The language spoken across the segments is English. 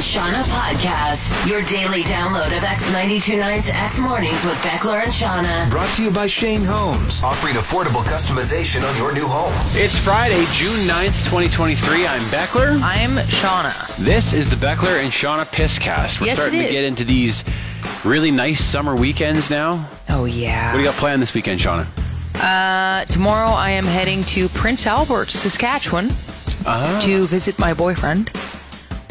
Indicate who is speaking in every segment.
Speaker 1: And Seanna podcast, your daily download of X929's X Mornings with Beckler and Seanna.
Speaker 2: Brought to you by Shane Homes, offering affordable customization on your new home.
Speaker 3: It's Friday, June 9th, 2023. I'm Beckler.
Speaker 4: I'm Seanna.
Speaker 3: This is the Beckler and Seanna Pisscast. We're
Speaker 4: Yes,
Speaker 3: starting
Speaker 4: it
Speaker 3: to get into these really nice summer weekends now.
Speaker 4: Oh yeah.
Speaker 3: What do you got planned this weekend, Seanna?
Speaker 4: Uh, tomorrow I am heading to Prince Albert, Saskatchewan,
Speaker 3: Ah.
Speaker 4: to visit my boyfriend.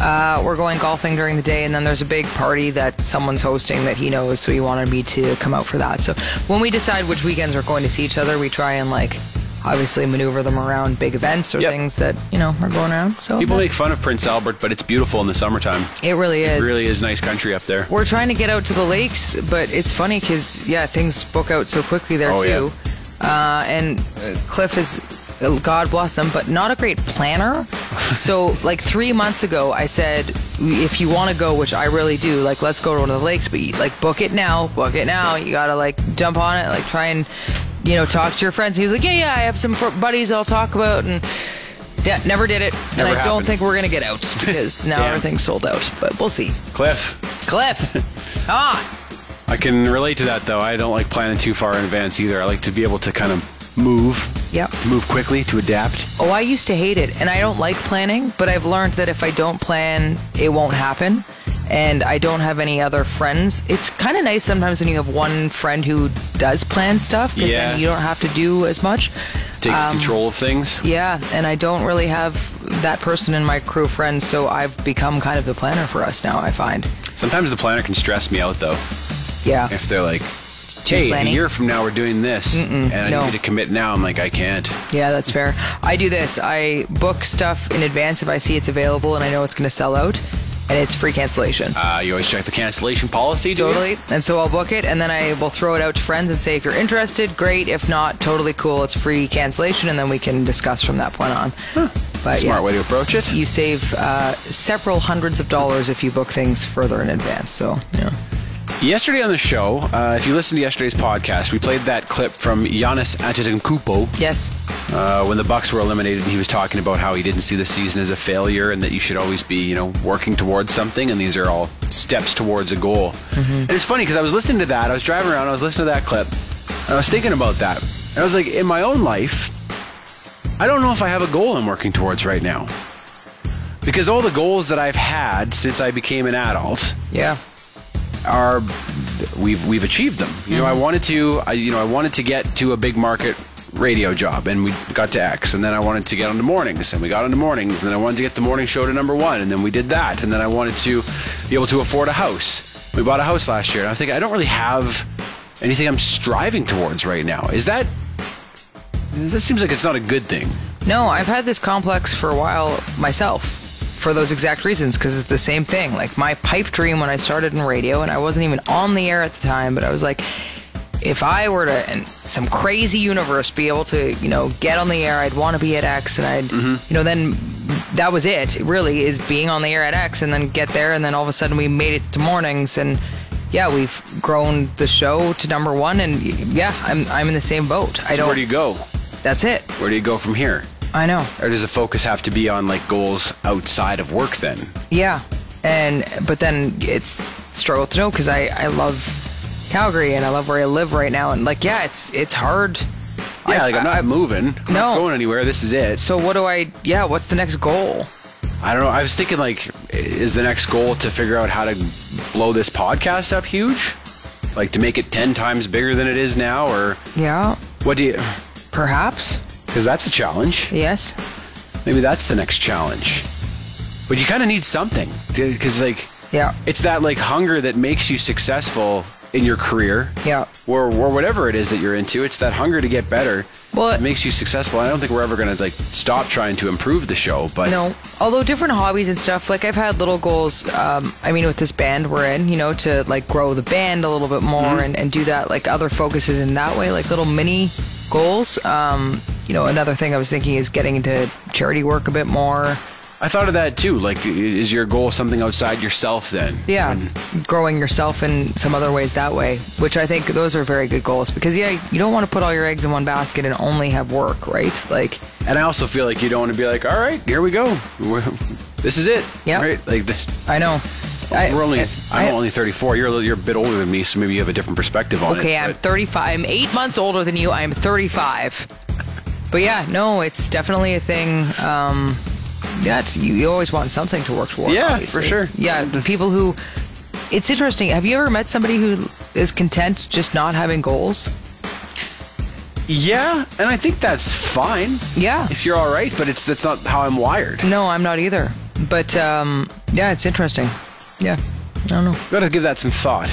Speaker 4: Uh, we're going golfing during the day, and then there's a big party that someone's hosting that he knows, so he wanted me to come out for that. So when we decide which weekends we're going to see each other, we try and like obviously maneuver them around big events or
Speaker 3: Yep.
Speaker 4: things that you know are going around. So
Speaker 3: People make fun of Prince Albert, but it's beautiful in the summertime.
Speaker 4: it really
Speaker 3: It
Speaker 4: is.
Speaker 3: really is nice country up there.
Speaker 4: We're trying to get out to the lakes, but it's funny because yeah, things book out so quickly there
Speaker 3: Oh,
Speaker 4: too. Uh, and uh, Cliff is, God bless him, but not a great planner. so like three months ago, I said, if you want to go, which I really do, like let's go to one of the lakes, but you, like book it now, book it now. You gotta like jump on it, like try and you know talk to your friends. He was like, yeah, yeah, I have some buddies I'll talk about and. Yeah, never did it, and
Speaker 3: Never
Speaker 4: I don't think we're gonna get out because now everything's sold out. But we'll see.
Speaker 3: Cliff,
Speaker 4: Cliff, come on. Ah.
Speaker 3: I can relate to that though. I don't like planning too far in advance either. I like to be able to kind of move.
Speaker 4: Yep.
Speaker 3: To move quickly, to adapt.
Speaker 4: Oh, I used to hate it, and I don't like planning, but I've learned that if I don't plan, it won't happen. And I don't have any other friends. It's kind of nice sometimes when you have one friend who does plan stuff, 'cause
Speaker 3: Yeah.
Speaker 4: then you don't have to do as much.
Speaker 3: Take
Speaker 4: Um,
Speaker 3: control of things.
Speaker 4: Yeah, and I don't really have that person in my crew friends, so I've become kind of the planner for us now, I find.
Speaker 3: Sometimes the planner can stress me out though.
Speaker 4: Yeah.
Speaker 3: If they're like, hey, a year from now we're doing this, and I
Speaker 4: no.
Speaker 3: need to commit now, I'm like, I can't.
Speaker 4: Yeah, that's fair. I do this. I book stuff in advance if I see it's available and I know it's going to sell out, and it's free cancellation.
Speaker 3: Uh, you always check the cancellation policy, do you?
Speaker 4: Totally. And so I'll book it and then I will throw it out to friends and say, if you're interested, great. If not, totally cool. It's free cancellation and then we can discuss from that point on. But
Speaker 3: Smart
Speaker 4: yeah,
Speaker 3: way to approach it.
Speaker 4: you save uh, several hundreds of dollars if you book things further in advance. So, yeah.
Speaker 3: Yesterday on the show, uh, if you listened to yesterday's podcast, we played that clip from Giannis Antetokounmpo
Speaker 4: Yes.
Speaker 3: uh, when the Bucks were eliminated, and he was talking about how he didn't see the season as a failure and that you should always be, you know, working towards something, and these are all steps towards a goal. And it's funny because I was listening to that, I was driving around, I was listening to that clip, and I was thinking about that. And I was like, in my own life, I don't know if I have a goal I'm working towards right now. Because all the goals that I've had since I became an adult,
Speaker 4: Yeah.
Speaker 3: Are we've we've achieved them. You know, I mm-hmm. wanted to I, you know I wanted to get to a big market radio job and we got to X and then I wanted to get onto mornings and we got onto mornings and then I wanted to get the morning show to number 1 and then we did that and then I wanted to be able to afford a house. We bought a house last year and I think I don't really have anything I'm striving towards right now. Is that this seems like it's not a good thing.
Speaker 4: No, I've had this complex for a while myself for those exact reasons because it's the same thing. Like my pipe dream when I started in radio, and I wasn't even on the air at the time, but I was like, if I were to, in some crazy universe, be able to, you know, get on the air, I'd want to be at X, and I'd, mm-hmm. you know, then that was it. It really is being on the air at X, and then get there, and then all of a sudden we made it to mornings, and yeah, we've grown the show to number one, and yeah, I'm I'm in the same boat. I
Speaker 3: So
Speaker 4: don't.
Speaker 3: where do you go?
Speaker 4: that's it.
Speaker 3: Where do you go from here?
Speaker 4: I know.
Speaker 3: Or does the focus have to be on like goals outside of work then?
Speaker 4: Yeah, and but then it's struggle to know because I I love Calgary and I love where I live right now and like yeah it's it's hard.
Speaker 3: Yeah,
Speaker 4: I-
Speaker 3: like I'm not
Speaker 4: I-
Speaker 3: moving. I'm not
Speaker 4: No.
Speaker 3: going anywhere. This is it.
Speaker 4: So what do I? Yeah, what's the next goal?
Speaker 3: I don't know. I was thinking like, is the next goal to figure out how to blow this podcast up huge, like to make it ten times bigger than it is now, or
Speaker 4: Yeah,
Speaker 3: what do you?
Speaker 4: perhaps.
Speaker 3: Because that's a challenge.
Speaker 4: Yes.
Speaker 3: Maybe that's the next challenge. But you kind of need something because like
Speaker 4: Yeah.
Speaker 3: it's that like hunger that makes you successful
Speaker 5: in your career.
Speaker 4: Yeah.
Speaker 5: Or, or whatever it is that you're into. It's that hunger to get better.
Speaker 4: Well,
Speaker 5: it makes you successful. I don't think we're ever going to like stop trying to improve the show, but
Speaker 4: No, although different hobbies and stuff. Like I've had little goals. Um, I mean, with this band we're in, you know, to like grow the band a little bit more
Speaker 5: Mm-hmm.
Speaker 4: and, and do that like other focuses in that way, like little mini goals. Um, you know, another thing I was thinking is getting into charity work a bit more.
Speaker 5: I thought of that too. Like, is your goal something outside yourself then?
Speaker 4: Yeah, growing yourself in some other ways that way, which I think those are very good goals because yeah, you don't want to put all your eggs in one basket and only have work, right? Like,
Speaker 5: And I also feel like you don't want to be like, all right, here we go. We're, this is it.
Speaker 4: Yep.
Speaker 5: Right? Like, this,
Speaker 4: I know. I,
Speaker 5: we're only,
Speaker 4: I-
Speaker 5: I'm only 34. You're a, little, you're a bit older than me, so maybe you have a different perspective on it.
Speaker 4: Okay, I'm 35. I'm eight months older than you. I'm 35. But yeah, no, it's definitely a thing. Um, yeah, you, you always want something to work toward.
Speaker 5: Yeah,
Speaker 4: obviously.
Speaker 5: for sure.
Speaker 4: Yeah, the people who. It's interesting. Have you ever met somebody who is content just not having goals?
Speaker 5: Yeah, and I think that's fine.
Speaker 4: Yeah.
Speaker 5: If you're all right, but it's that's not how I'm wired.
Speaker 4: No, I'm not either. But um, yeah, it's interesting. Yeah, I don't know.
Speaker 5: Got to give that some thought.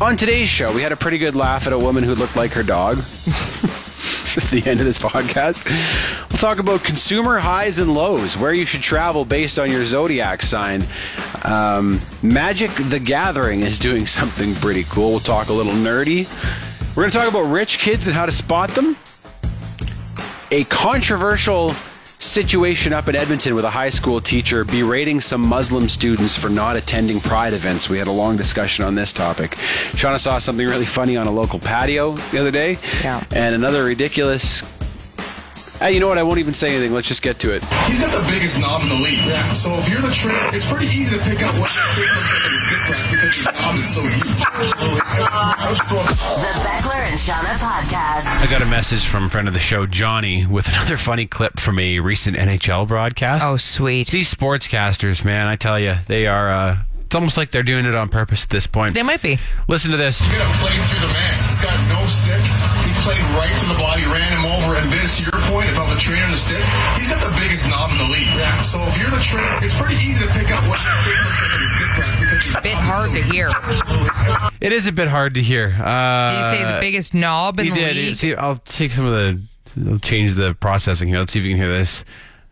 Speaker 5: On today's show, we had a pretty good laugh at a woman who looked like her dog. The end of this podcast, we'll talk about consumer highs and lows, where you should travel based on your zodiac sign. Um, Magic the Gathering is doing something pretty cool. We'll talk a little nerdy. We're going to talk about rich kids and how to spot them. A controversial situation up in Edmonton with a high school teacher berating some Muslim students for not attending pride events. We had a long discussion on this topic. Seanna saw something really funny on a local patio the other day.
Speaker 4: Yeah.
Speaker 5: And another ridiculous. Ah, you know what? I won't even say anything. Let's just get to it.
Speaker 6: He's got the biggest knob in the league. Yeah. So if you're the trainer, it's pretty easy to pick out what stick looks like in his dick crack because his knob is so huge. Absolutely. I was growing up.
Speaker 1: The Beckler and Seanna podcast.
Speaker 3: I got a message from a friend of the show, Johnny, with another funny clip from a recent NHL broadcast.
Speaker 4: Oh, sweet.
Speaker 3: These sportscasters, man, I tell you, they are. Uh, it's almost like they're doing it on purpose at this point.
Speaker 4: They might be.
Speaker 3: Listen to this.
Speaker 6: Get a play through the man. He's got no stick. He played right to the body, ran him over, and this, your point about the trainer and the stick, he's got the biggest knob in the league. Yeah. So if you're the trainer, it's pretty easy to pick out what stick looks like in his dick crack because his
Speaker 4: Bit hard
Speaker 6: so
Speaker 4: to hear.
Speaker 3: It is a bit hard to hear. Uh,
Speaker 4: Did you say the biggest knob in
Speaker 3: He
Speaker 4: the
Speaker 3: did.
Speaker 4: league?
Speaker 3: See, I'll take some of the. I'll change the processing here. Let's see if you can hear this.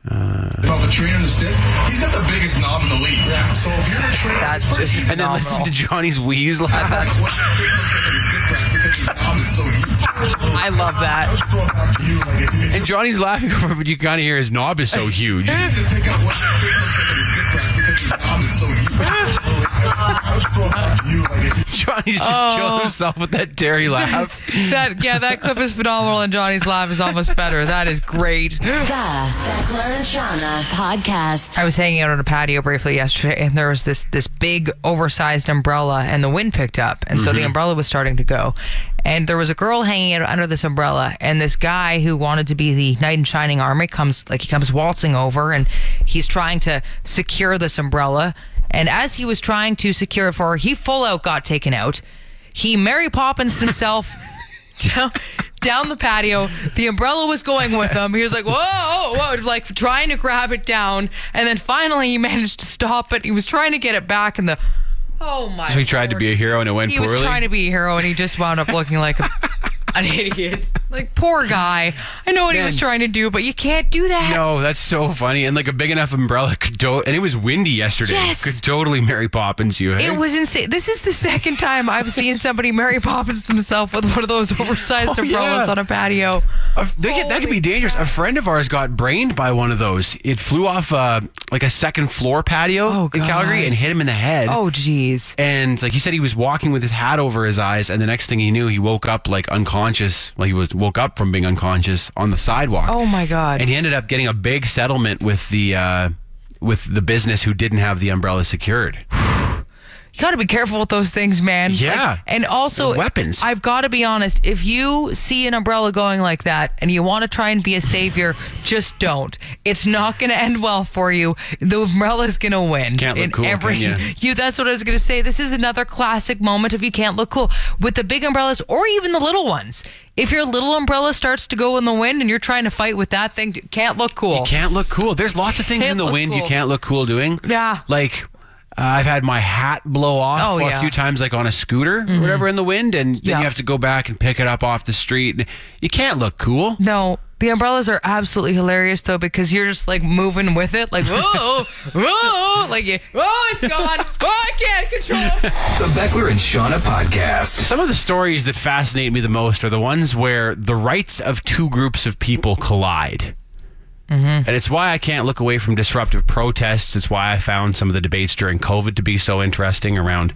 Speaker 6: About the trainer and the stick, he's got the biggest knob in the league. Yeah. So if you're the trainer,
Speaker 4: That's
Speaker 6: it's pretty
Speaker 4: just
Speaker 6: easy
Speaker 3: And then listen to
Speaker 4: Phenomenal.
Speaker 3: Johnny's wheeze laugh.
Speaker 4: That's-
Speaker 6: what stick looks like in his dick crack because his knob is so huge. Absolutely.
Speaker 4: I love that.
Speaker 6: was throwing out to you like if you
Speaker 3: And Johnny's laughing over, but you kind of hear his knob is so huge.
Speaker 6: to pick out what stick looks like in his dick crack because his knob is so huge. I was throwing out to you like if you
Speaker 3: Johnny's just oh. killing himself with that Terry laugh.
Speaker 4: That yeah, that clip is phenomenal, and Johnny's laugh is almost better. That is great.
Speaker 1: The Beckler and Seanna podcast.
Speaker 4: I was hanging out on a patio briefly yesterday, and there was this this big oversized umbrella, and the wind picked up, and so the mm-hmm. umbrella was starting to go. And there was a girl hanging out under this umbrella, and this guy who wanted to be the knight in shining armor comes like he comes waltzing over, and he's trying to secure this umbrella. And as he was trying to secure it for her, he full out got taken out. He Mary Poppins himself down, down the patio. The umbrella was going with him. He was like, whoa, whoa, whoa, like trying to grab it down. And then finally he managed to stop it. He was trying to get it back and the, oh my.
Speaker 3: So he tried to be a hero and it went
Speaker 4: He
Speaker 3: poorly.
Speaker 4: was trying to be a hero and he just wound up looking like a, an idiot. Like, poor guy. I know what he was trying to do, but you can't do that.
Speaker 3: No, that's so funny. And like a big enough umbrella could do and it was windy yesterday.
Speaker 4: Yes.
Speaker 3: Could totally Mary Poppins you. hey?
Speaker 4: It was insane. This is the second time I've seen somebody Mary Poppins themselves with one of those oversized
Speaker 3: Oh,
Speaker 4: umbrellas
Speaker 3: yeah.
Speaker 4: on a patio.
Speaker 3: A- they get, that could be dangerous. A friend of ours got brained by one of those. It flew off uh, like a second floor patio
Speaker 4: Oh,
Speaker 3: in Calgary and hit him in the head.
Speaker 4: Oh, jeez.
Speaker 3: And like he said, he was walking with his hat over his eyes, and the next thing he knew, he woke up like unconscious. Well, he was woke up from being unconscious on the sidewalk.
Speaker 4: Oh, my God.
Speaker 3: And he ended up getting a big settlement with the uh, with the business who didn't have the umbrella secured.
Speaker 4: You got to be careful with those things, man.
Speaker 3: Yeah.
Speaker 4: Like, and also,
Speaker 3: weapons.
Speaker 4: I've got to be honest. If you see an umbrella going like that and you want to try and be a savior, just don't. It's not going to end well for you. The umbrella's going to win.
Speaker 3: Can't look cool,
Speaker 4: every,
Speaker 3: can ya?
Speaker 4: you. That's what I was going to say. This is another classic moment of you can't look cool with the big umbrellas or even the little ones. If your little umbrella starts to go in the wind and you're trying to fight with that thing, can't look cool.
Speaker 3: You can't look cool. There's lots of things in the wind you can't look cool doing.
Speaker 4: Yeah.
Speaker 3: Like Uh, I've had my hat blow off
Speaker 4: Oh,
Speaker 3: a
Speaker 4: yeah. Mm-hmm.
Speaker 3: few times, like on a scooter or whatever in the wind, and then
Speaker 4: Yeah.
Speaker 3: you have to go back and pick it up off the street. You can't look cool.
Speaker 4: No, the umbrellas are absolutely hilarious though because you're just like moving with it, like whoa, whoa, like oh, it's gone. Oh, I can't control. It.
Speaker 2: The Beckler and Seanna podcast.
Speaker 3: Some of the stories that fascinate me the most are the ones where the rights of two groups of people collide. Mm-hmm. And it's why I can't look away from disruptive protests. It's why I found some of the debates during COVID to be so interesting around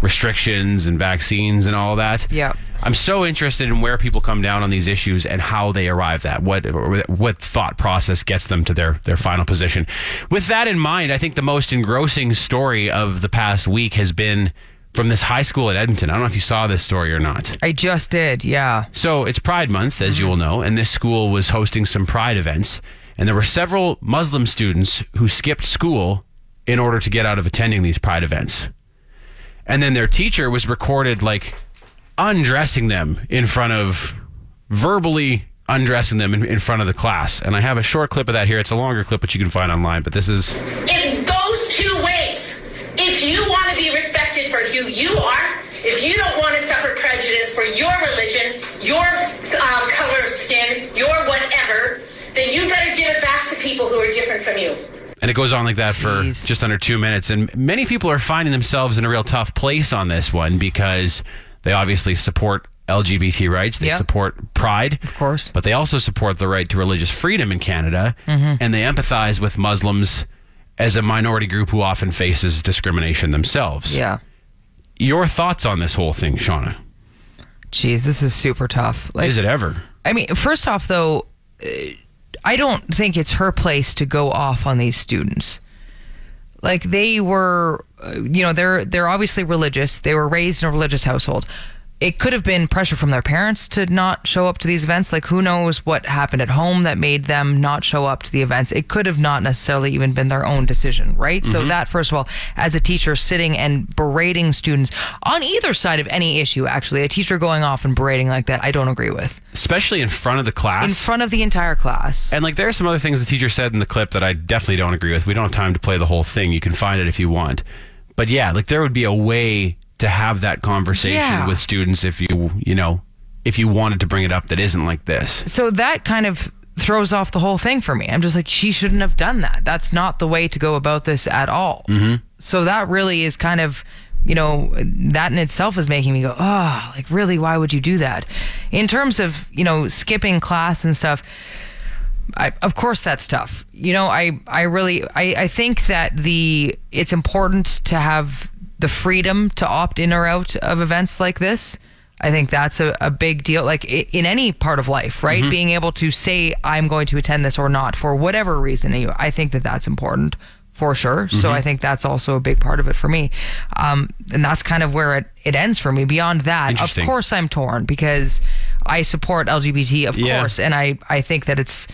Speaker 3: restrictions and vaccines and all that.
Speaker 4: Yeah.
Speaker 3: I'm so interested in where people come down on these issues and how they arrive at what what thought process gets them to their their final position. With that in mind, I think the most engrossing story of the past week has been from this high school at Edmonton. I don't know if you saw this story or not.
Speaker 4: I just did, yeah.
Speaker 3: So it's Pride Month, as mm-hmm. you will know, and this school was hosting some Pride events. And there were several Muslim students who skipped school in order to get out of attending these Pride events. And then their teacher was recorded like undressing them in front of, verbally undressing them in, in front of the class. And I have a short clip of that here. It's a longer clip, which you can find online, but this is.
Speaker 7: It goes two ways. If you want to be respected for who you are, if you don't want to suffer prejudice for your religion, your uh, color of skin, your whatever, then you better give it back to people who are different from you.
Speaker 3: And it goes on like that for
Speaker 4: Jeez.
Speaker 3: just under two minutes. And many people are finding themselves in a real tough place on this one because they obviously support LGBT rights. They
Speaker 4: Yep.
Speaker 3: support pride.
Speaker 4: Of course.
Speaker 3: But they also support the right to religious freedom in Canada. And they empathize with Muslims as a minority group who often faces discrimination themselves.
Speaker 4: Yeah.
Speaker 3: Your thoughts on this whole thing, Seanna?
Speaker 4: Jeez, this is super tough. Like,
Speaker 3: Is it ever?
Speaker 4: I mean, first off, though, uh, I don't think it's her place to go off on these students. Like they were, uh, you know, they're they're obviously religious. They were raised in a religious household. It could have been pressure from their parents to not show up to these events. Like who knows what happened at home that made them not show up to the events. It could have not necessarily even been their own decision, right? So mm-hmm. that first of all, as a teacher sitting and berating students on either side of any issue, actually, a teacher going off and berating like that, I don't agree with
Speaker 3: Especially in front of the class.
Speaker 4: in front of the entire class.
Speaker 3: And like there are some other things the teacher said in the clip that I definitely don't agree with. We don't have time to play the whole thing. You can find it if you want. But yeah, like there would be a way to have that conversation
Speaker 4: Yeah.
Speaker 3: with students if you, you know, if you wanted to bring it up that isn't like this.
Speaker 4: So that kind of throws off the whole thing for me. I'm just like, she shouldn't have done that. That's not the way to go about this at all. Mm-hmm. So that really is kind of, you know, that in itself is making me go, oh, like really, why would you do that? In terms of, you know, skipping class and stuff. I, of course that's tough. You know, I, I really, I, I think that the, it's important to have the freedom to opt in or out of events like this. I think that's a, a big deal. Like in any part of life, right? Being able to say, I'm going to attend this or not for whatever reason. I think that that's important for sure. So I think that's also a big part of it for me. Um, and that's kind of where it, it ends for me. Beyond that, of course I'm torn because I support LGBT, of
Speaker 3: Yeah.
Speaker 4: course. And I, I think that it's,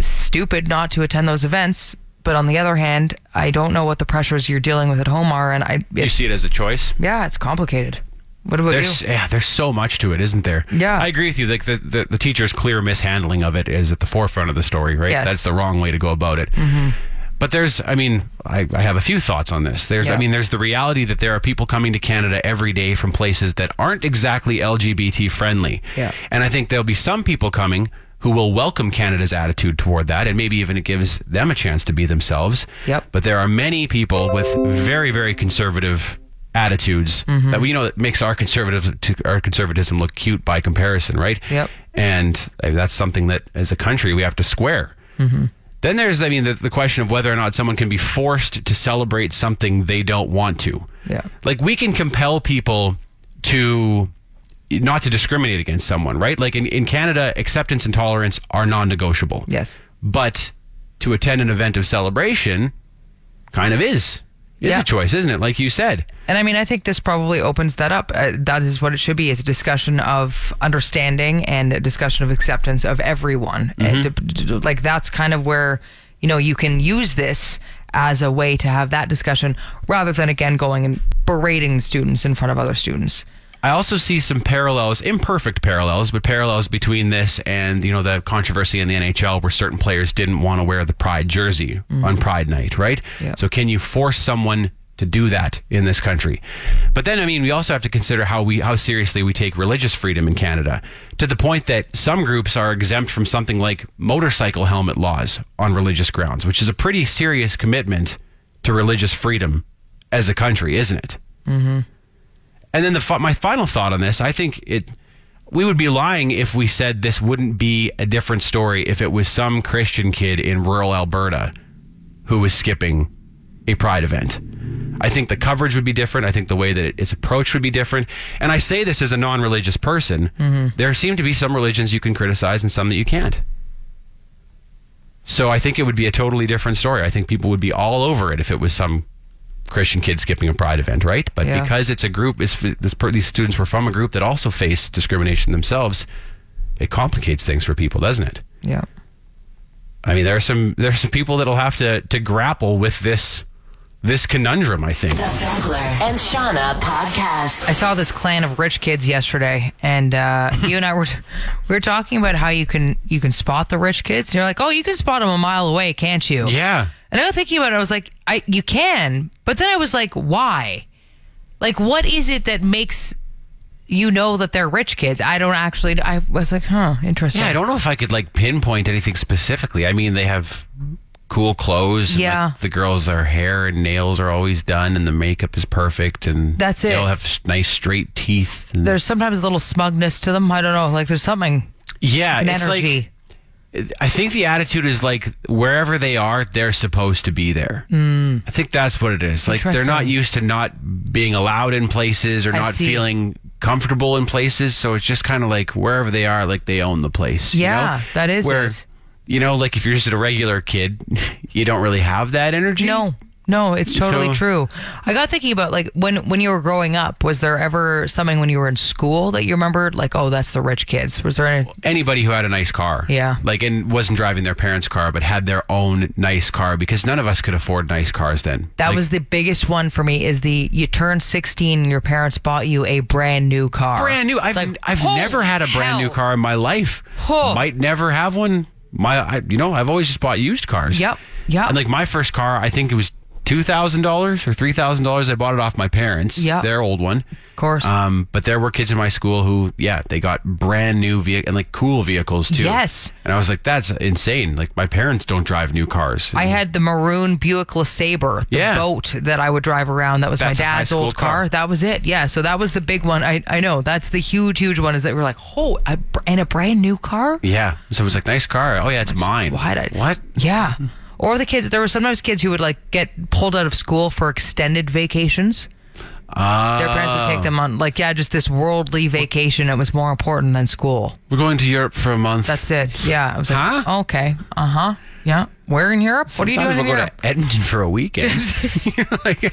Speaker 4: stupid not to attend those events. But on the other hand, I don't know what the pressures you're dealing with at home are, and I,
Speaker 3: You see it as a choice.
Speaker 4: yeah, it's complicated. What about
Speaker 3: There's
Speaker 4: you?
Speaker 3: yeah, there's so much to it, isn't there?
Speaker 4: Yeah.
Speaker 3: I agree with you. Like the, the the teacher's clear mishandling of it is at the forefront of the story, right?
Speaker 4: Yes.
Speaker 3: That's the wrong way to go about it. Mm-hmm. But there's, I mean, I, I have a few thoughts on this. There's, I mean, there's the reality that there are people coming to Canada every day from places that aren't exactly LGBT friendly.
Speaker 4: Yeah.
Speaker 3: And I think there'll be some people coming who will welcome Canada's attitude toward that, and maybe even it gives them a chance to be themselves.
Speaker 4: Yep.
Speaker 3: But there are many people with very, very conservative attitudes
Speaker 4: Mm-hmm.
Speaker 3: that we you know that makes our conservative to our conservatism look cute by comparison, right?
Speaker 4: Yep.
Speaker 3: And that's something that as a country we have to square.
Speaker 4: Mm-hmm.
Speaker 3: Then there's, I mean, the, the question of whether or not someone can be forced to celebrate something they don't want to.
Speaker 4: Yeah.
Speaker 3: Like we can compel people to not to discriminate against someone, right? Like in, in Canada, acceptance and tolerance are non negotiable.
Speaker 4: Yes.
Speaker 3: But to attend an event of celebration kind of is. Is
Speaker 4: Yeah.
Speaker 3: a choice, isn't it? Like you said.
Speaker 4: And I mean, I think this probably opens that up. Uh, that is what it should be: is a discussion of understanding and a discussion of acceptance of everyone. And to- to- like that's kind of where you know you can use this as a way to have that discussion, rather than again going and berating students in front of other students.
Speaker 3: I also see some parallels, imperfect parallels, but parallels between this and you know the controversy in the NHL where certain players didn't want to wear the Pride jersey mm-hmm. on Pride night, right?
Speaker 4: Yeah.
Speaker 3: So can you force someone to do that in this country? But then I mean we also have to consider how we how seriously we take religious freedom in Canada to the point that some groups are exempt from something like motorcycle helmet laws on religious grounds, which is a pretty serious commitment to religious freedom as a country, isn't it? Mm-hmm. And then the my final thought on this, I think it we would be lying if we said this wouldn't be a different story if it was some Christian kid in rural Alberta who was skipping a pride event. I think the coverage would be different. I think the way that it, its approach would be different. And I say this as a non-religious person. Mm-hmm. There seem to be some religions you can criticize and some that you can't. So I think it would be a totally different story. I think people would be all over it if it was some Christian kid skipping a pride event, right? But
Speaker 4: Yeah.
Speaker 3: because it's a group, is this these students were from a group that also faced discrimination themselves, it complicates things for people, doesn't it?
Speaker 4: Yeah.
Speaker 3: I mean, there are some there are some people that'll have to to grapple with this this conundrum. I think.
Speaker 1: The Beckler and Seanna podcast.
Speaker 4: I saw this clan of rich kids yesterday, and uh, you and I were we were talking about how you can you can spot the rich kids. And you're like, oh, you can spot them a mile away, can't you?
Speaker 3: Yeah.
Speaker 4: And I was thinking about it. I was like, I you can, but then I was like, why? Like, what is it that makes you know that they're rich kids? I don't actually. I was like, huh, interesting.
Speaker 3: Yeah, I don't know if I could like pinpoint anything specifically. I mean, they have cool clothes. and,
Speaker 4: Yeah.
Speaker 3: like, the girls, their hair and nails are always done, and the makeup is perfect, and
Speaker 4: That's it.
Speaker 3: They all have nice straight teeth. and-
Speaker 4: There's sometimes a little smugness to them. I don't know. Like, there's something.
Speaker 3: yeah, it's
Speaker 4: energy.
Speaker 3: like I think the attitude is like wherever they are, they're supposed to be there. Hmm. I think that's what it is. Like they're not. Used to not being allowed in places or
Speaker 4: I
Speaker 3: not
Speaker 4: see.
Speaker 3: feeling comfortable in places. So it's just kind of like wherever they are, like they own the place. you
Speaker 4: Yeah,
Speaker 3: know?
Speaker 4: that is
Speaker 3: where.
Speaker 4: it.
Speaker 3: You know, like if you're just a regular kid, you don't really have that energy.
Speaker 4: No, no, it's totally
Speaker 3: So-
Speaker 4: true. I got thinking about like when when you were growing up. Was there ever something when you were in school that you remembered? Like, oh, that's the rich kids. Was there any?
Speaker 3: anybody who had a nice car.
Speaker 4: Yeah.
Speaker 3: Like, and wasn't driving their parents' car, but had their own nice car because none of us could afford nice cars then.
Speaker 4: That
Speaker 3: Like,
Speaker 4: was the biggest one for me. Is the you turned 16 and your parents bought you a brand new car.
Speaker 3: brand new. I've
Speaker 4: Like,
Speaker 3: I've never had a brand new car in my life. Might never have one. My, I, you know, I've always just bought used cars.
Speaker 4: Yep, Yeah.
Speaker 3: And like my first car, I think it was two thousand dollars or three thousand dollars. I bought it off my parents.
Speaker 4: Yep.
Speaker 3: their old one.
Speaker 4: Of course.
Speaker 3: Um, but there were kids in my school who, yeah, they got brand new vehicle and like cool vehicles too.
Speaker 4: Yes.
Speaker 3: And I was like, that's insane. Like my parents don't drive new cars.
Speaker 4: I had the maroon Buick LeSabre, the
Speaker 3: Yeah.
Speaker 4: boat that I would drive around. That was
Speaker 3: That's a
Speaker 4: my
Speaker 3: high
Speaker 4: dad's
Speaker 3: school
Speaker 4: old car.
Speaker 3: car.
Speaker 4: That was it. Yeah. So that was the big one. I, I know. That's the huge, huge one is that we're like, oh, a, br- and a brand new car?
Speaker 3: yeah. So it was like, nice car. Oh yeah, it's mine.
Speaker 4: Why'd I-
Speaker 3: What?
Speaker 4: Yeah. Or the kids, there were sometimes kids who would like get pulled out of school for extended vacations. Their parents would take them on, like, yeah, just this worldly vacation. It was more important than school.
Speaker 3: We're going to Europe for a month.
Speaker 4: That's it. Yeah. I was like,
Speaker 3: Huh?
Speaker 4: okay. Uh huh. Yeah. Where in Europe? what are you
Speaker 3: Sometimes
Speaker 4: doing in
Speaker 3: we'll go
Speaker 4: Europe?
Speaker 3: to Edmonton for a weekend. like,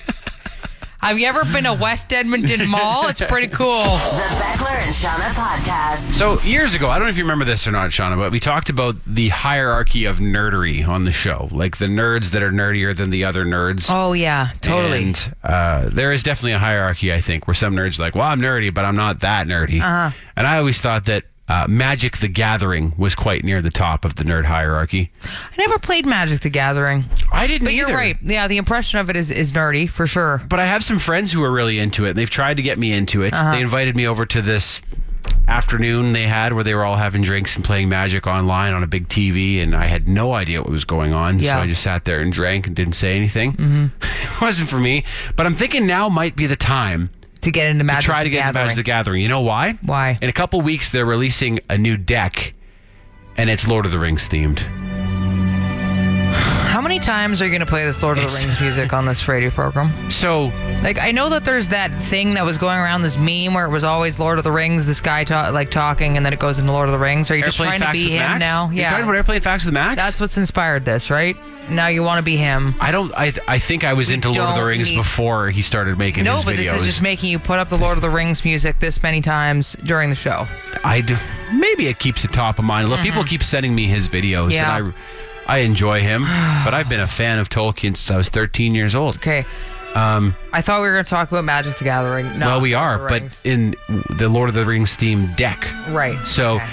Speaker 4: Have you ever been to West Edmonton Mall? It's pretty cool.
Speaker 1: The Beckler and Seanna podcast.
Speaker 3: So years ago, I don't know if you remember this or not, Seanna, but we talked about the hierarchy of nerdery on the show, like the nerds that are nerdier than the other nerds.
Speaker 4: Oh yeah, totally.
Speaker 3: And uh, there is definitely a hierarchy, I think, where some nerds are like, well, I'm nerdy, but I'm not that nerdy. Uh-huh. And I always thought that uh, Magic the Gathering was quite near the top of the nerd hierarchy.
Speaker 4: I never played Magic the Gathering.
Speaker 3: I didn't
Speaker 4: But you're
Speaker 3: either.
Speaker 4: right. Yeah, the impression of it is, is nerdy for sure.
Speaker 3: But I have some friends who are really into it. And they've tried to get me into it.
Speaker 4: Uh-huh.
Speaker 3: They invited me over to this afternoon they had where they were all having drinks and playing Magic online on a big TV, and I had no idea what was going on.
Speaker 4: Yeah.
Speaker 3: So I just sat there and drank and didn't say anything. Mm-hmm. it wasn't for me. But I'm thinking now might be the time
Speaker 4: To get into
Speaker 3: to
Speaker 4: Magic
Speaker 3: try
Speaker 4: the
Speaker 3: to get into. Magic the Gathering. You know why?
Speaker 4: Why?
Speaker 3: In a couple weeks, they're releasing a new deck, and it's Lord of the Rings themed.
Speaker 4: How many times are you going to play this Lord of the Rings music on this radio program?
Speaker 3: So
Speaker 4: Like, I know that there's that thing that was going around this meme where it was always Lord of the Rings, this guy ta- like talking, and then it goes into Lord of the Rings. Are you just trying to be him
Speaker 3: Max?
Speaker 4: now?
Speaker 3: You're talking about Airplane Facts with Max?
Speaker 4: That's what's inspired this, right? Now you want to be him.
Speaker 3: I don't. I I think I was into Lord of the
Speaker 4: don't
Speaker 3: Rings
Speaker 4: need-
Speaker 3: before he started making
Speaker 4: No,
Speaker 3: his
Speaker 4: but
Speaker 3: videos.
Speaker 4: this is just making you put up the Lord of the Rings music this many times during the show.
Speaker 3: I do. Maybe it keeps it top of mind. Look, people keep sending me his videos,
Speaker 4: Mm-hmm. Yeah.
Speaker 3: and I, I enjoy him. but I've been a fan of Tolkien since I was 13 years old.
Speaker 4: Okay.
Speaker 3: Um,
Speaker 4: I thought we were going to talk about Magic the Gathering. No,
Speaker 3: well, we are,
Speaker 4: of the
Speaker 3: but
Speaker 4: Rings.
Speaker 3: in the Lord of the Rings theme deck.
Speaker 4: right.
Speaker 3: So,
Speaker 4: okay.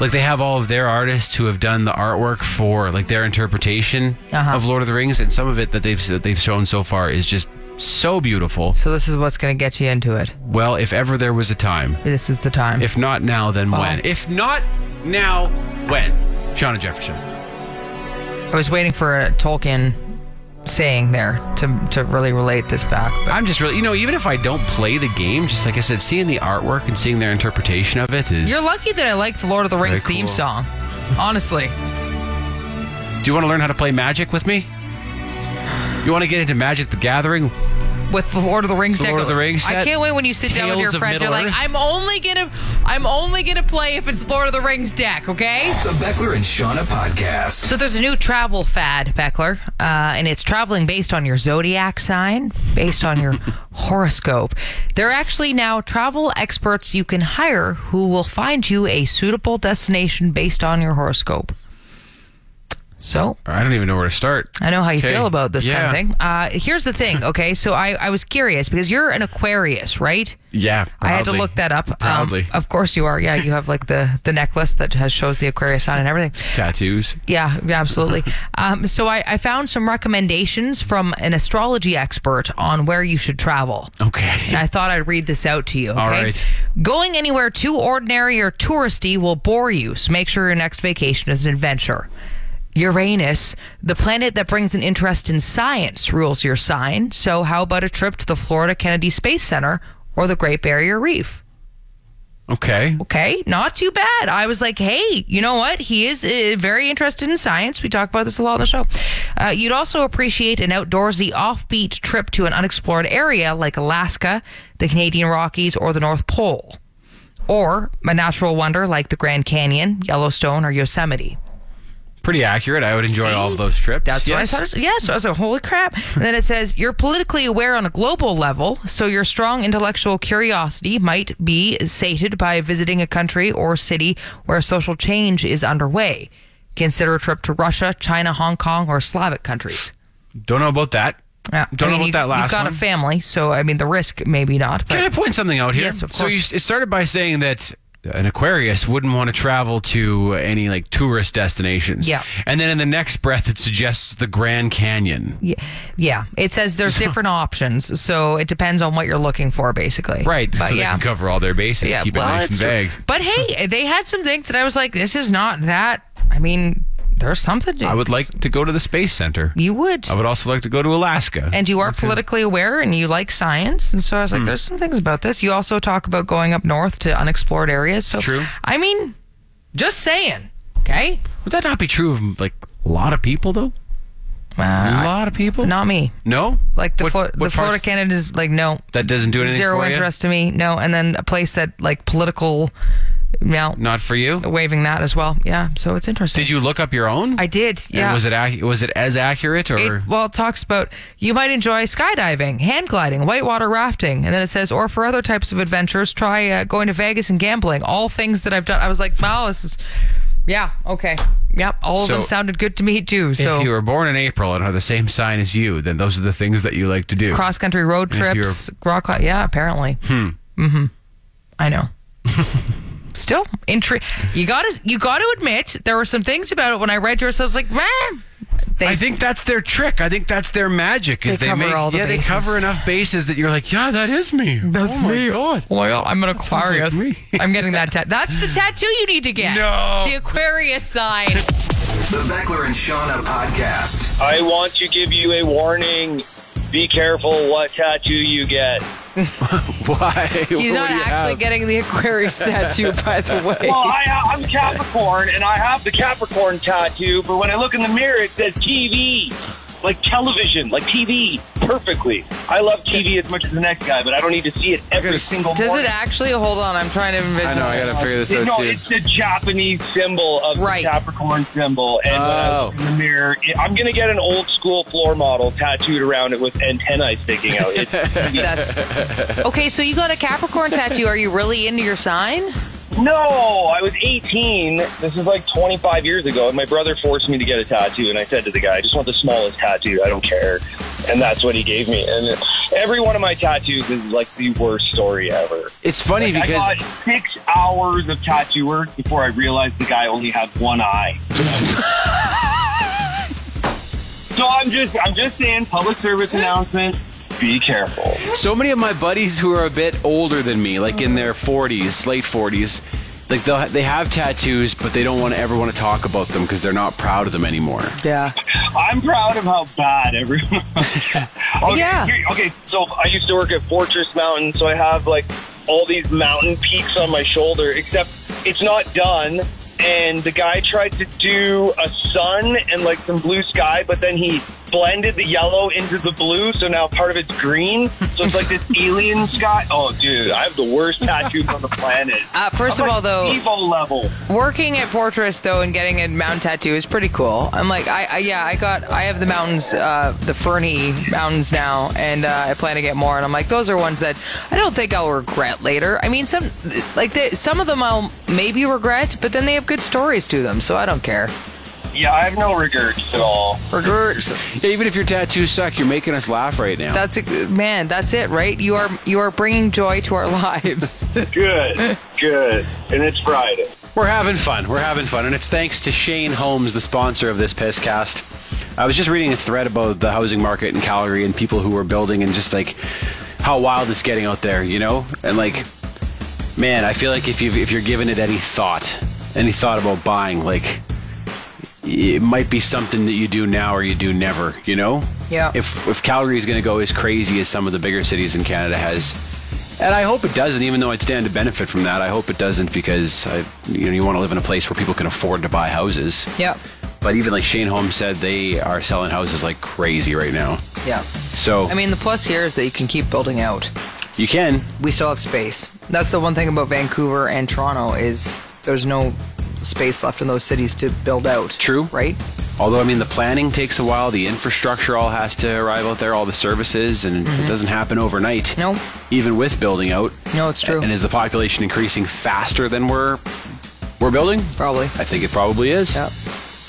Speaker 3: Like, they have all of their artists who have done the artwork for like their interpretation
Speaker 4: Uh-huh.
Speaker 3: of Lord of the Rings, and some of it that they've that they've shown so far is just so beautiful.
Speaker 4: So this is what's going to get you into it.
Speaker 3: Well, if ever there was a time,
Speaker 4: This is the time.
Speaker 3: if not now, then
Speaker 4: Oh.
Speaker 3: when? If not now, when? Seanna Jefferson.
Speaker 4: I was waiting for a Tolkien saying there to to really relate this back. But
Speaker 3: I'm just really, you know, even if I don't play the game, just like I said, seeing the artwork and seeing their interpretation of it is.
Speaker 4: you're lucky that I like the Lord of the Rings
Speaker 3: Very
Speaker 4: theme song. Honestly,
Speaker 3: Do you want to learn how to play Magic with me? You want to get into Magic the Gathering?
Speaker 4: With the Lord of the Rings,
Speaker 3: The
Speaker 4: deck,
Speaker 3: Lord of the Rings
Speaker 4: I
Speaker 3: set?
Speaker 4: can't wait when you sit down with
Speaker 3: Tales
Speaker 4: your
Speaker 3: of
Speaker 4: friends. You're like,
Speaker 3: Middle-earth?
Speaker 4: I'm only gonna, I'm only gonna play if it's Lord of the Rings deck. Okay.
Speaker 2: The Beckler and Seanna podcast.
Speaker 4: So there's a new travel fad, Beckler, uh, and it's traveling based on your zodiac sign, based on your horoscope. There are actually now travel experts you can hire who will find you a suitable destination based on your horoscope. So
Speaker 3: I don't even know where to start.
Speaker 4: I know how you
Speaker 3: Okay.
Speaker 4: feel about this
Speaker 3: Yeah.
Speaker 4: kind of thing. Uh, here's the thing, okay? So I, I was curious because you're an Aquarius, right?
Speaker 3: Yeah,
Speaker 4: I had to look that up. Um,
Speaker 3: Proudly.
Speaker 4: of course you are. Yeah, you have like the the necklace that has shows the Aquarius sign and everything.
Speaker 3: Tattoos.
Speaker 4: Yeah, yeah, absolutely. um, so I, I found some recommendations from an astrology expert on where you should travel. And
Speaker 3: Okay.
Speaker 4: I thought I'd read this out to you. Okay?
Speaker 3: All right.
Speaker 4: Going anywhere too ordinary or touristy will bore you, so make sure your next vacation is an adventure. Uranus, the planet that brings an interest in science, rules your sign. So, how about a trip to the Florida Kennedy Space Center or the Great Barrier Reef?
Speaker 3: Okay.
Speaker 4: Okay, not too bad. I was like, hey, you know what? He is uh, very interested in science. We talk about this a lot on the show. Uh, you'd also appreciate an outdoorsy, offbeat trip to an unexplored area like Alaska, the Canadian Rockies, or the North Pole. Or a natural wonder like the Grand Canyon, Yellowstone, or Yosemite.
Speaker 3: Pretty accurate. I would enjoy
Speaker 4: See?
Speaker 3: all of those trips.
Speaker 4: That's
Speaker 3: yes.
Speaker 4: what I thought. was- Yeah, so I was like, holy crap. And then it says, you're politically aware on a global level, so your strong intellectual curiosity might be sated by visiting a country or city where social change is underway. Consider a trip to Russia, China, Hong Kong, or Slavic countries.
Speaker 3: Don't know about that.
Speaker 4: Yeah,
Speaker 3: Don't
Speaker 4: I mean,
Speaker 3: know
Speaker 4: you,
Speaker 3: about that last one.
Speaker 4: You've got
Speaker 3: one.
Speaker 4: a family, so I mean, the risk maybe not.
Speaker 3: Can I point something out here?
Speaker 4: Yes, of course.
Speaker 3: So you, it started by saying that an Aquarius wouldn't want to travel to any like tourist destinations.
Speaker 4: Yeah.
Speaker 3: And then in the next breath, it suggests the Grand Canyon.
Speaker 4: yeah, yeah, it says there's different options, so it depends on what you're looking for, basically.
Speaker 3: Right.
Speaker 4: But
Speaker 3: so they
Speaker 4: yeah.
Speaker 3: can cover all their bases. keep it
Speaker 4: well,
Speaker 3: nice and
Speaker 4: it's true. But hey, they had some things that I was like, this is not that. I mean, there's something. To,
Speaker 3: I would like to go to the Space Center.
Speaker 4: You would.
Speaker 3: I would also like to go to Alaska.
Speaker 4: and you are politically aware and you like science. And so I was
Speaker 3: Hmm.
Speaker 4: like, there's some things about this. You also talk about going up north to unexplored areas. So,
Speaker 3: True.
Speaker 4: I mean, just saying. Okay.
Speaker 3: would that not be true of like a lot of people though?
Speaker 4: Uh,
Speaker 3: A lot of people?
Speaker 4: not me.
Speaker 3: No.
Speaker 4: Like the,
Speaker 3: What-
Speaker 4: Flo-
Speaker 3: what
Speaker 4: the Florida
Speaker 3: parts-
Speaker 4: Canada is like, no.
Speaker 3: That doesn't do anything
Speaker 4: Zero
Speaker 3: for you?
Speaker 4: interest to me. No. And then a place that like political, no,
Speaker 3: Not for you.
Speaker 4: waving that as well. Yeah. So it's interesting.
Speaker 3: Did you look up your own?
Speaker 4: I did.
Speaker 3: And
Speaker 4: Yeah.
Speaker 3: was it ac- was it as accurate or?
Speaker 4: It, well, it talks about you might enjoy skydiving, hang gliding, whitewater rafting, and then it says, or for other types of adventures, try uh, going to Vegas and gambling. All things that I've done. I was like, wow, this is, yeah, okay, yep. All of
Speaker 3: So-
Speaker 4: them sounded good to me too. So
Speaker 3: if you were born in April and are the same sign as you, then those are the things that you like to do.
Speaker 4: cross country road trips, rock yeah, apparently. Hmm. Mm-hmm. I know. Still intri You gotta you gotta admit there were some things about it when I read yours. I was like, man. They,
Speaker 3: I think that's their trick. I think that's their magic. Is
Speaker 4: They
Speaker 3: they,
Speaker 4: cover
Speaker 3: make
Speaker 4: all the
Speaker 3: yeah they cover enough bases that you're like yeah that is me.
Speaker 4: That's
Speaker 3: oh my
Speaker 4: me.
Speaker 3: God.
Speaker 4: Oh my god, I'm an
Speaker 3: sounds like
Speaker 4: Aquarius. I'm getting that tattoo. That's the tattoo you need to get.
Speaker 3: No.
Speaker 4: The Aquarius sign.
Speaker 2: The Beckler and Seanna podcast.
Speaker 8: I want to give you a warning. Be careful what tattoo you get.
Speaker 3: Why?
Speaker 4: He's
Speaker 3: What
Speaker 4: not actually
Speaker 3: have?
Speaker 4: getting the Aquarius tattoo, by the way.
Speaker 8: Well, I, uh, I'm Capricorn, and I have the Capricorn tattoo, but when I look in the mirror, it says TV. Like television, like TV, perfectly. I love TV as much as the next guy, but I don't need to see it every
Speaker 3: gotta-
Speaker 8: single
Speaker 4: Does
Speaker 8: morning.
Speaker 4: it actually? Hold on, I'm trying to envision.
Speaker 3: I know. I gotta figure this out
Speaker 8: no,
Speaker 3: too.
Speaker 8: it's the Japanese symbol of
Speaker 4: Right.
Speaker 8: the Capricorn symbol. And when
Speaker 3: oh.
Speaker 8: in the mirror, I'm going to get an old school floor model tattooed around it with antennae sticking out. It,
Speaker 4: That's okay. So you got a Capricorn tattoo. Are you really into your sign?
Speaker 8: No, I was 18. This is like 25 years ago, and my brother forced me to get a tattoo. And I said to the guy, I just want the smallest tattoo. I don't care. and that's what he gave me. And every one of my tattoos is like the worst story ever.
Speaker 5: It's funny
Speaker 8: Like,
Speaker 5: because
Speaker 8: I got six hours of tattoo work before I realized the guy only had one eye. so I'm just, I'm just saying, public service announcement: be careful.
Speaker 5: so many of my buddies who are a bit older than me, like in their 40s, late 40s, like they they have tattoos, but they don't want to ever want to talk about them because they're not proud of them anymore.
Speaker 4: Yeah.
Speaker 8: I'm proud of how bad everyone. okay,
Speaker 4: Yeah.
Speaker 8: here- okay, so I used to work at Fortress Mountain, so I have like all these mountain peaks on my shoulder, except it's not done. And the guy tried to do a sun and like some blue sky, but then he blended the yellow into the blue, so now part of it's green. So it's like this alien sky. Oh, dude, I have the worst tattoos on the planet.
Speaker 4: Uh, first
Speaker 8: I'm
Speaker 4: of
Speaker 8: like
Speaker 4: all, though,
Speaker 8: Evo level.
Speaker 4: working at Fortress though and getting a mountain tattoo is pretty cool. I'm like, I, I yeah, I got, I have the mountains, uh, the Fernie mountains now, and uh, I plan to get more. And I'm like, those are ones that I don't think I'll regret later. I mean, some like they, some of them I'll maybe regret, but then they have good stories to them, so I don't care.
Speaker 8: Yeah, I have no regrets at all.
Speaker 4: Regrets.
Speaker 5: Yeah, even if your tattoos suck, you're making us laugh right now.
Speaker 4: That's it, man. That's it, right? You are you are bringing joy to our lives.
Speaker 8: Good, good. And it's Friday.
Speaker 5: We're having fun. We're having fun. And it's thanks to Shane Homes, the sponsor of this Pisscast. I was just reading a thread about the housing market in Calgary and people who are building and just like how wild it's getting out there, you know? And like, man, I feel like if, you if you're giving it any thought, any thought about buying, like, it might be something that you do now or you do never, you know?
Speaker 4: Yeah.
Speaker 5: If, if Calgary is going to go as crazy as some of the bigger cities in Canada has, and I hope it doesn't, even though I'd stand to benefit from that. I hope it doesn't because I, you know, you want to live in a place where people can afford to buy houses.
Speaker 4: Yeah.
Speaker 5: But even like Shane Homes said, they are selling houses like crazy right now.
Speaker 4: Yeah.
Speaker 5: So
Speaker 4: I mean, the plus here is that you can keep building out.
Speaker 5: you can.
Speaker 4: we still have space. That's the one thing about Vancouver and Toronto is there's no space left in those cities to build out.
Speaker 5: True.
Speaker 4: right?
Speaker 5: Although I mean, the planning takes a while. The infrastructure all has to arrive out there, all the services, and it mm-hmm. doesn't happen overnight.
Speaker 4: No.
Speaker 5: Even with building out.
Speaker 4: No, it's true.
Speaker 5: And is the population increasing faster than we're we're building?
Speaker 4: Probably.
Speaker 5: I think it probably is.
Speaker 4: Yep.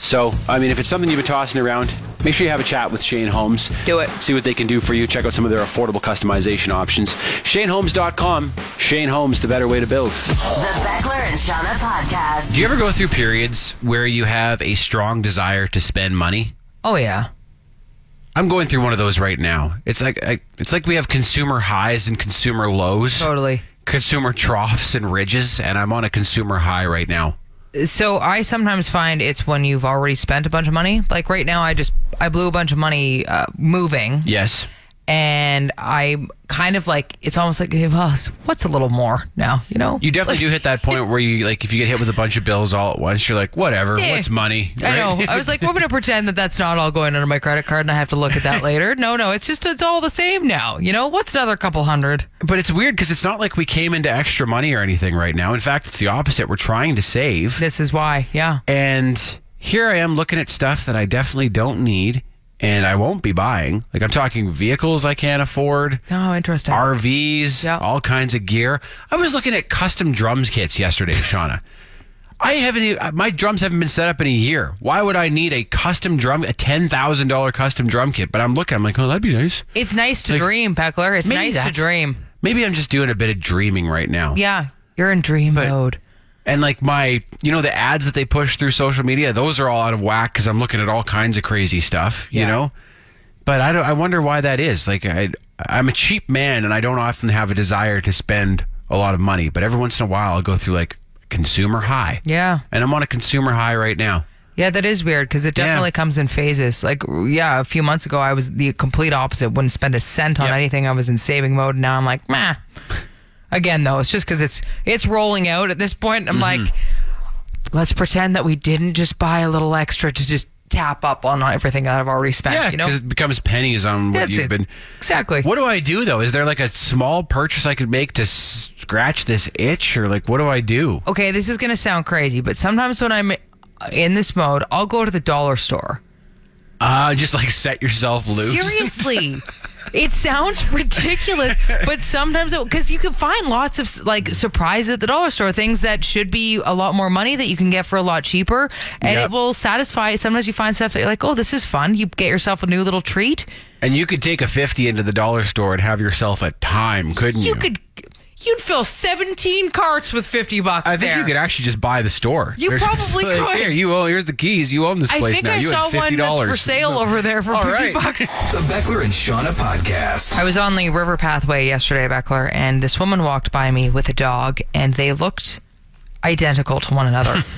Speaker 5: So, I mean, if it's something you've been tossing around, make sure you have a chat with Shane Homes.
Speaker 4: Do it.
Speaker 5: See what they can do for you. Check out some of their affordable customization options. ShaneHomes.com. Shane Homes, the better way to build.
Speaker 1: The Beckler and Seanna podcast.
Speaker 3: Do you ever go through periods where you have a strong desire to spend money?
Speaker 4: Oh yeah.
Speaker 3: I'm going through one of those right now. It's like I, it's like we have consumer highs and consumer lows,
Speaker 4: Totally.
Speaker 3: consumer troughs and ridges, and I'm on a consumer high right now.
Speaker 4: So I sometimes find it's when you've already spent a bunch of money. Like right now, I just I blew a bunch of money uh, moving,
Speaker 3: Yes.
Speaker 4: And I'm kind of like it's almost like well, what's a little more now? You know?
Speaker 3: You definitely do hit that point where you like if you get hit with a bunch of bills all at once, you're like, whatever,
Speaker 4: Yeah.
Speaker 3: what's money?
Speaker 4: I know. I was like, we're going to pretend that that's not all going under my credit card and I have to look at that later. No, no, it's just, it's all the same now. You know, what's another couple hundred?
Speaker 3: But it's weird because it's not like we came into extra money or anything right now. In fact, it's the opposite. We're trying to save.
Speaker 4: This is why. Yeah.
Speaker 3: And here I am looking at stuff that I definitely don't need and I won't be buying. Like I'm talking vehicles I can't afford,
Speaker 4: Oh, interesting.
Speaker 3: RVs,
Speaker 4: Yeah.
Speaker 3: all kinds of gear. I was looking at custom drums kits yesterday, Seanna. I haven't even, uh, my drums haven't been set up in a year. Why would I need a custom drum, a $10,000 custom drum kit? But I'm looking, I'm like, oh, that'd be nice.
Speaker 4: it's nice to
Speaker 3: Like,
Speaker 4: dream, Beckler. It's nice to dream.
Speaker 3: Maybe I'm just doing a bit of dreaming right now.
Speaker 4: Yeah. You're in dream
Speaker 3: But-
Speaker 4: mode.
Speaker 3: And like my, you know, the ads that they push through social media, those are all out of whack because I'm looking at all kinds of crazy stuff, you
Speaker 4: Yeah.
Speaker 3: know. But I don't. I wonder why that is. Like I, I'm a cheap man, and I don't often have a desire to spend a lot of money. But every once in a while, I'll go through like consumer high.
Speaker 4: Yeah.
Speaker 3: And I'm on a consumer high right now.
Speaker 4: Yeah, that is weird because it
Speaker 3: Yeah.
Speaker 4: definitely comes in phases. Like, yeah, a few months ago, I was the complete opposite. Wouldn't spend a cent on
Speaker 3: Yep.
Speaker 4: anything. I was in saving mode. Now I'm like, meh. Again, though, it's just because it's it's rolling out at this point. I'm
Speaker 3: Mm-hmm.
Speaker 4: like, let's pretend that we didn't just buy a little extra to just tap up on everything that I've already spent.
Speaker 3: Yeah,
Speaker 4: you know,
Speaker 3: because it becomes pennies on what
Speaker 4: That's
Speaker 3: you've
Speaker 4: it.
Speaker 3: been.
Speaker 4: exactly.
Speaker 3: What do I do though? Is there like a small purchase I could make to scratch this itch, or like what do I do?
Speaker 4: okay, this is gonna sound crazy, but sometimes when I'm in this mode, I'll go to the dollar store.
Speaker 3: Uh, just like set yourself loose.
Speaker 4: Seriously. It sounds ridiculous, but sometimes because you can find lots of like surprises at the dollar store, things that should be a lot more money that you can get for a lot cheaper, and
Speaker 3: Yep.
Speaker 4: it will satisfy. Sometimes you find stuff that you're like, oh, this is fun. You get yourself a new little treat.
Speaker 3: And you could take a 50 into the dollar store and have yourself a time, couldn't you?
Speaker 4: You could, you'd fill seventeen carts with fifty bucks.
Speaker 3: I think
Speaker 4: there.
Speaker 3: you could actually just buy the store.
Speaker 4: You
Speaker 3: just
Speaker 4: probably
Speaker 3: like,
Speaker 4: could.
Speaker 3: Here, you own. Here's the keys. You own this
Speaker 4: I
Speaker 3: place
Speaker 4: think
Speaker 3: now.
Speaker 4: I
Speaker 3: you
Speaker 4: saw
Speaker 3: had fifty
Speaker 4: one that's
Speaker 3: dollars
Speaker 4: for sale over there for
Speaker 3: All
Speaker 4: fifty
Speaker 3: right.
Speaker 4: bucks.
Speaker 2: The Beckler and Seanna podcast.
Speaker 4: I was on the river pathway yesterday, Beckler, and this woman walked by me with a dog, and they looked identical to one another.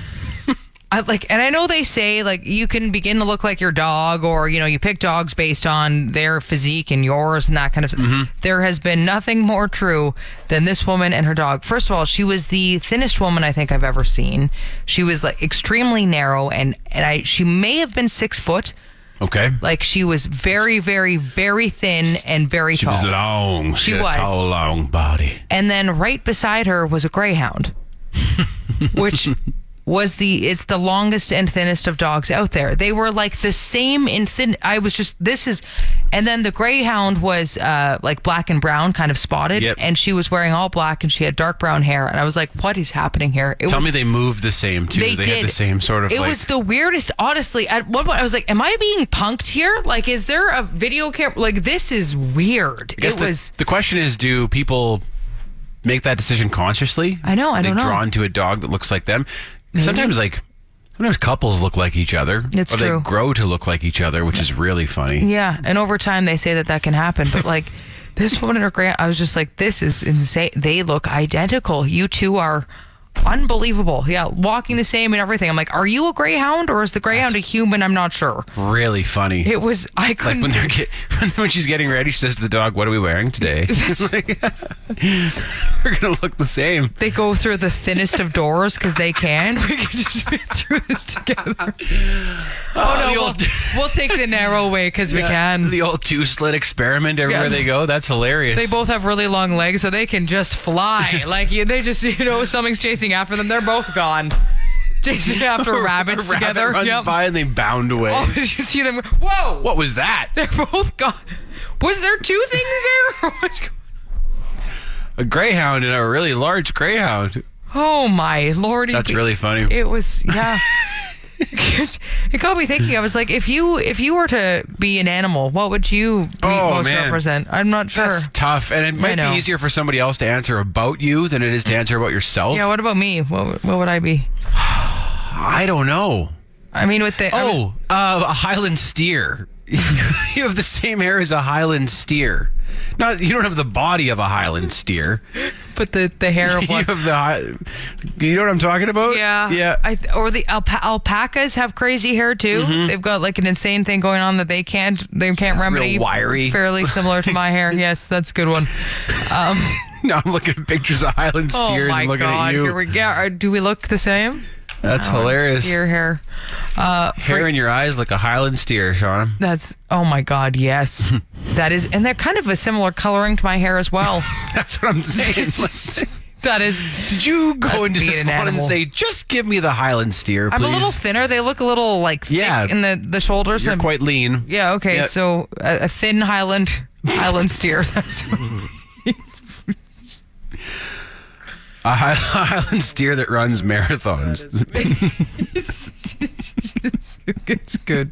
Speaker 4: I like, and I know they say like you can begin to look like your dog, or you know, you pick dogs based on their physique and yours and that kind of.
Speaker 3: Mm-hmm.
Speaker 4: There has been nothing more true than this woman and her dog. First of all, she was the thinnest woman I think I've ever seen. She was like extremely narrow, and and I she may have been six foot.
Speaker 3: Okay.
Speaker 4: Like she was very, very, very thin and very
Speaker 3: She
Speaker 4: tall.
Speaker 3: was long.
Speaker 4: She
Speaker 3: had a
Speaker 4: was.
Speaker 3: tall, long body.
Speaker 4: and then right beside her was a greyhound which was the it's the longest and thinnest of dogs out there they were like the same in thin i was just this is and then the greyhound was uh like black and brown kind of spotted
Speaker 3: Yep.
Speaker 4: and she was wearing all black and she had dark brown hair and i was like what is happening here it
Speaker 3: Tell
Speaker 4: was
Speaker 3: me they moved the same too.
Speaker 4: they,
Speaker 3: They,
Speaker 4: did
Speaker 3: had the same sort of
Speaker 4: It
Speaker 3: like.
Speaker 4: was the weirdest. Honestly, at one point I was like, "Am I being punked here? Like, is there a video camera? Like, this is weird."
Speaker 3: I guess
Speaker 4: It
Speaker 3: the,
Speaker 4: was.
Speaker 3: the question is, do people make that decision consciously?
Speaker 4: I know, I don't know.
Speaker 3: drawn to a dog that looks like them. Sometimes like. Sometimes couples look like each other.
Speaker 4: It's
Speaker 3: or
Speaker 4: true.
Speaker 3: they grow to look like each other, which is really funny.
Speaker 4: Yeah, and over time they say that that can happen, but like this woman and her grand, I was just like, this is insane. They look identical. You two are unbelievable. Yeah, walking the same and everything. I'm like, are you a greyhound or is the greyhound a human? I'm not sure.
Speaker 3: Really funny.
Speaker 4: It was. I
Speaker 3: like
Speaker 4: couldn't.
Speaker 3: when get, when she's getting ready, she says to the dog, "What are we wearing today?" It's like, we're gonna look the same.
Speaker 4: they go through the thinnest of doors because they can. We could just fit through this together. Oh, no, we'll,
Speaker 3: old-
Speaker 4: we'll take the narrow way because we can.
Speaker 3: The old two slit experiment everywhere
Speaker 4: Yeah.
Speaker 3: they go. That's hilarious.
Speaker 4: They both have really long legs, so they can just fly. like they just, you know, something's chasing after them. They're both gone. Chasing after rabbits
Speaker 3: rabbit
Speaker 4: together.
Speaker 3: runs
Speaker 4: Yep.
Speaker 3: by and they bound away.
Speaker 4: Oh, you see them. Whoa!
Speaker 3: What was that?
Speaker 4: They're both gone. Was there two things there? What's go-
Speaker 3: A greyhound and a really large greyhound.
Speaker 4: oh my lordy!
Speaker 3: That's really funny.
Speaker 4: It was yeah. It got me thinking. I was like, if you if you were to be an animal, what would you be
Speaker 3: Oh,
Speaker 4: most
Speaker 3: man.
Speaker 4: represent? I'm not sure.
Speaker 3: That's tough, and it might be easier for somebody else to answer about you than it is to answer about yourself.
Speaker 4: yeah. What about me? What what would I be?
Speaker 3: I don't know.
Speaker 4: I mean, with the was-
Speaker 3: Oh, uh, a Highland steer. you have the same hair as a Highland steer. Not you don't have the body of a Highland steer.
Speaker 4: But the the hair of
Speaker 3: you have the. You know what I'm talking about?
Speaker 4: Yeah,
Speaker 3: Yeah.
Speaker 4: I, or the alpa- alpacas have crazy hair too. They've got like an insane thing going on that they can't they can't
Speaker 3: Mm-hmm. real
Speaker 4: remedy.
Speaker 3: wiry.
Speaker 4: fairly similar to my hair. Yes, that's a good one. Um,
Speaker 3: now I'm looking at pictures of Highland
Speaker 4: oh
Speaker 3: steers
Speaker 4: my
Speaker 3: and looking
Speaker 4: god,
Speaker 3: at you.
Speaker 4: here we go. Uh, Do we look the same?
Speaker 3: That's hilarious.
Speaker 4: Steer hair. Uh,
Speaker 3: Hair in your eyes like a Highland steer, Seanna.
Speaker 4: that's oh my god, yes, that is, and they're kind of a similar coloring to my hair as well.
Speaker 3: That's what I'm saying.
Speaker 4: That is.
Speaker 3: did you go into the
Speaker 4: an
Speaker 3: and say, "Just give me the Highland steer, please"?
Speaker 4: I'm a little thinner. They look a little like thick
Speaker 3: Yeah.
Speaker 4: in the the shoulders.
Speaker 3: You're
Speaker 4: and-
Speaker 3: quite lean.
Speaker 4: Yeah. Okay. So a, a thin Highland Highland steer. That's
Speaker 3: A Highland steer that runs marathons.
Speaker 4: it's, it's good.